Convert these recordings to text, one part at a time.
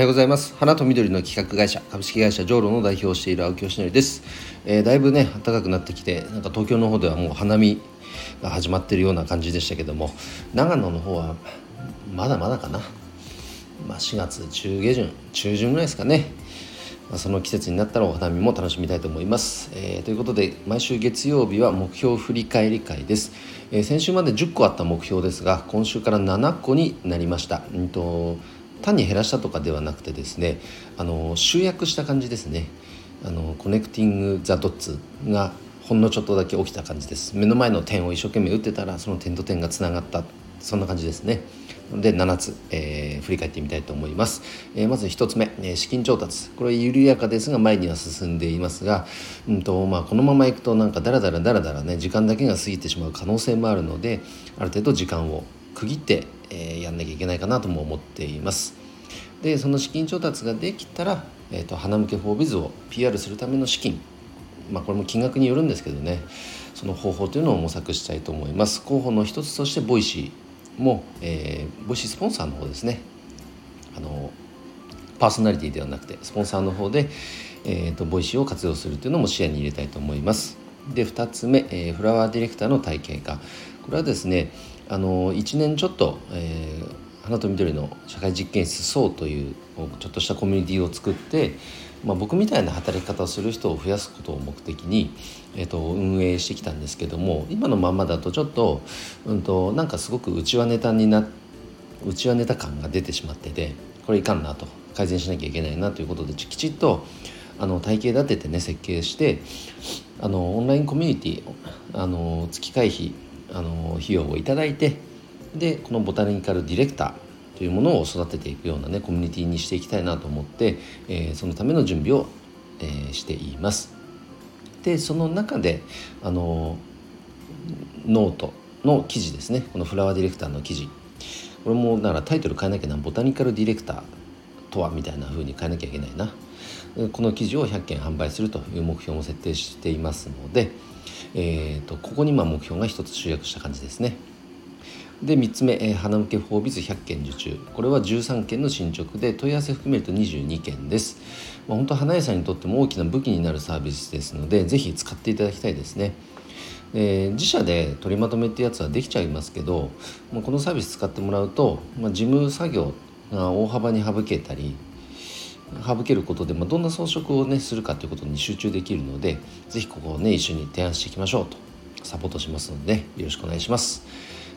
はようございます。花と緑の企画会社株式会社ジョーロの代表をしている青木よしです、えー、だいぶね暖かくなってきてなんか東京の方ではもう花見が始まってるような感じでしたけども長野の方はまだまだかな。まあ、4月中下旬中旬ぐらいですかね、まあ、その季節になったらお花見も楽しみたいと思います、えー、ということで毎週月曜日は目標振り返り会です、えー、先週まで10個あった目標ですが今週から7個になりました、うんと単に減らしたとかではなくてですねあの集約した感じですね。あのコネクティング・ザ・ドッツがほんのちょっとだけ起きた感じです。目の前の点を一生懸命打ってたらその点と点がつながったそんな感じですね。で7つ、えー、振り返ってみたいと思います、えー、まず1つ目、えー、資金調達。これ緩やかですが前には進んでいますが、うんとまあ、このままいくとなんかダラダラダラダラね時間だけが過ぎてしまう可能性もあるのである程度時間を区切って、えー、やんなきゃいけないかなとも思っています。でその資金調達ができたら、えーと、花向けフォービズを PR するための資金。まあこれも金額によるんですけどね。その方法というのを模索したいと思います。候補の一つとして Voicy も、えー、 Voicy スポンサーの方ですね。あのパーソナリティではなくてスポンサーの方で、えーと、 Voicy を活用するというのも視野に入れたいと思います。で2つ目、えー、フラワーディレクターの体系化。これはですねあの1年ちょっと、えー、花と緑の社会実験室層というちょっとしたコミュニティを作ってまあ、僕みたいな働き方をする人を増やすことを目的に、えー、と運営してきたんですけども今のままだとちょっと,、うんと、なんかすごく内輪ネタにな内輪ネタ感が出てしまっててこれいかんなと改善しなきゃいけないなということできちっとあの体系立ててね設計してあのオンラインコミュニティあの月会費あの費用をいただいてでこのボタニカルディレクターというものを育てていくようなねコミュニティにしていきたいなと思って、えー、そのための準備を、えー、しています。でその中であのノートの記事ですね。このフラワーディレクターの記事。これもだからタイトル変えなきゃなボタニカルディレクターとはみたいな風に変えなきゃいけないな。この記事を100件販売するという目標も設定していますので、えーと、ここにま目標が一つ集約した感じですね。で3つ目、えー、花向けフォービズ100件受注。これは13件の進捗で問い合わせ含めると22件です、まあ、本当花屋さんにとっても大きな武器になるサービスですのでぜひ使っていただきたいですね。えー、自社で取りまとめってやつはできちゃいますけど、まあ、このサービス使ってもらうと、まあ、事務作業が大幅に省けたり省けることで、まあ、どんな装飾をねするかということに集中できるので是非ここをね一緒に提案していきましょうとサポートしますので、よろしくお願いします。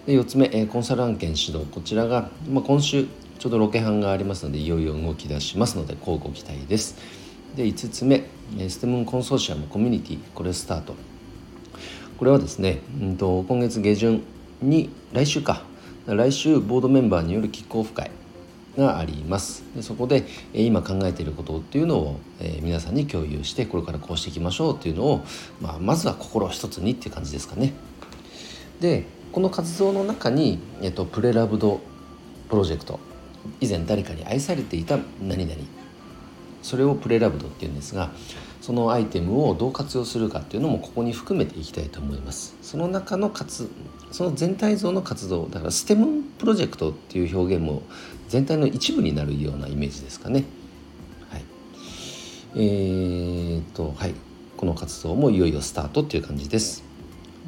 で4つ目、えー、コンサル案件指導。こちらが、まあ、今週ちょうどロケハンがありますのでいよいよ動き出しますので交互期待です。で5つ目、えー、ステムコンソーシアムコミュニティこれスタート。これはですね、うんと、今月下旬に来週か。来週ボードメンバーによるキックオフ会。があります。でそこで、えー、今考えていることっていうのを、えー、皆さんに共有してこれからこうしていきましょうっていうのを、まあ、まずは心を一つにっていう感じですかね。でこの活動の中に、えっと、プレラブドプロジェクト以前誰かに愛されていた何々それをプレラブドっていうんですがそのアイテムをどう活用するかっていうのもここに含めていきたいと思います。その中の活その全体像の活動だからステムプロジェクトっていう表現も全体の一部になるようなイメージですかね。はい。えー、っとはい。この活動もいよいよスタートっていう感じです。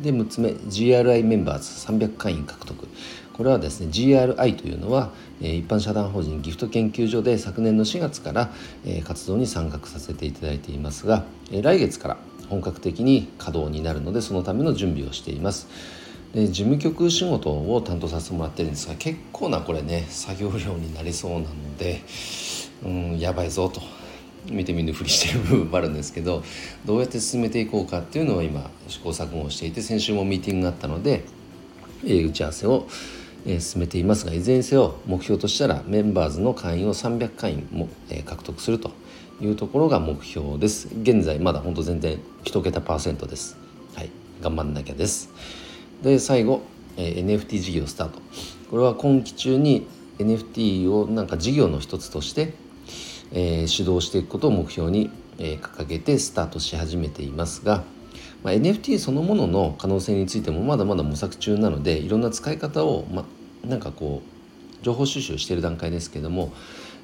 で6つ目 GRI メンバーズ300会員獲得。これはですね GRI というのは一般社団法人ギフト研究所で昨年の4月から活動に参画させていただいていますが来月から本格的に稼働になるのでそのための準備をしています。で事務局仕事を担当させてもらってるんですが結構なこれね作業量になりそうなのでうんやばいぞと見て見ぬふりしてる部分もあるんですけどどうやって進めていこうかっていうのを今試行錯誤していて先週もミーティングがあったので、え、打ち合わせを、え、進めていますがいずれにせよ目標としたらメンバーズの会員を300会員も、え、獲得するというところが目標です。現在まだ本当全然1桁パーセントです。はい。頑張んなきゃです。で最後、えー、NFT 事業スタート。これは今期中に NFT をなんか事業の一つとしてえー、主導していくことを目標に、えー、掲げてスタートし始めていますが、まあ、NFT そのものの可能性についてもまだまだ模索中なのでいろんな使い方を、ま、なんかこう情報収集している段階ですけども、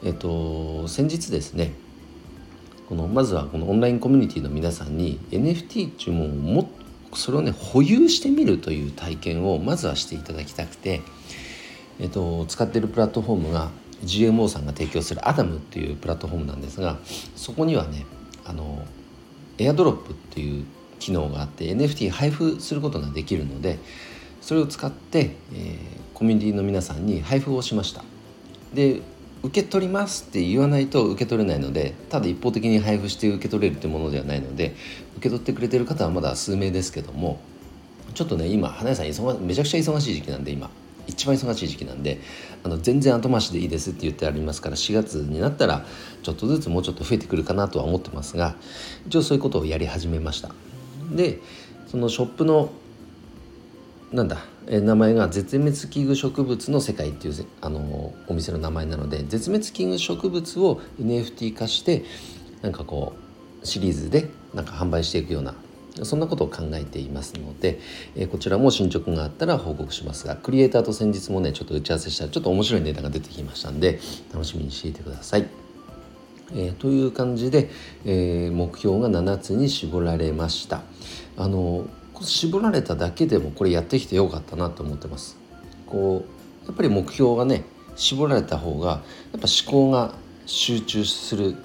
えっと、先日ですねこのまずはこのオンラインコミュニティの皆さんに NFT っていうものをもそれをね保有してみるという体験をまずはしていただきたくて、えっと、使ってるプラットフォームが GMO さんが提供するアダムっていうプラットフォームなんですがそこにはねあのエアドロップっていう機能があって NFT 配布することができるのでそれを使って、えー、コミュニティの皆さんに配布をしました。で受け取りますって言わないと受け取れないのでただ一方的に配布して受け取れるというものではないので受け取ってくれてる方はまだ数名ですけどもちょっとね今花屋さん忙めちゃくちゃ忙しい時期なんで今一番忙しい時期なんであの全然後回しでいいですって言ってありますから4月になったらちょっとずつもうちょっと増えてくるかなとは思ってますが一応そういうことをやり始めました。でそのショップのなんだ名前が絶滅危惧植物の世界っていうあのお店の名前なので絶滅危惧植物を NFT 化してなんかこうシリーズでなんか販売していくようなそんなことを考えていますので、えこちらも進捗があったら報告しますがクリエイターと先日もねちょっと打ち合わせしたらちょっと面白いネタが出てきましたんで楽しみにしていてください。えー、という感じで、えー、目標が7つに絞られました。あの絞られただけでもこれやってきてよかったなと思ってます。こうやっぱり目標がね絞られた方がやっぱ思考が集中する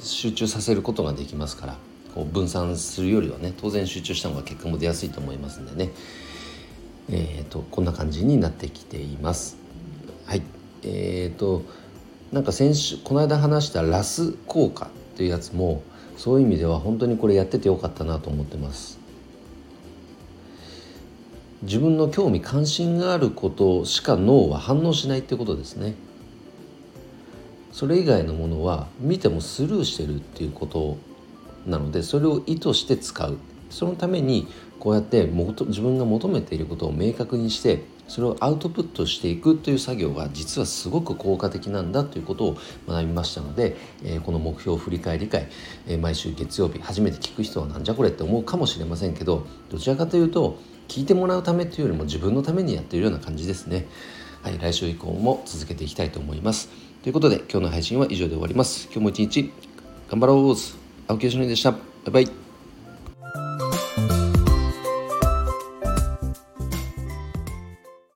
集中させることができますからこう分散するよりはね当然集中した方が結果も出やすいと思いますんでねえーと、こんな感じになってきています。はいえーとなんか先週この間話したラス効果というやつもそういう意味では本当にこれやっててよかったなと思ってます。自分の興味関心があることしか脳は反応しないってことですねそれ以外のものは見てもスルーしてるっていうことなのでそれを意図して使うそのためにこうやって自分が求めていることを明確にしてそれをアウトプットしていくという作業が実はすごく効果的なんだということを学びましたので、えー、この目標振り返り会、えー、毎週月曜日初めて聞く人はなんじゃこれって思うかもしれませんけどどちらかというと聞いてもらうためというよりも自分のためにやっているような感じですね。はい、来週以降も続けていきたいと思います。ということで今日の配信は以上で終わります。今日も一日頑張ろう青木よしのりでした。バイバイ。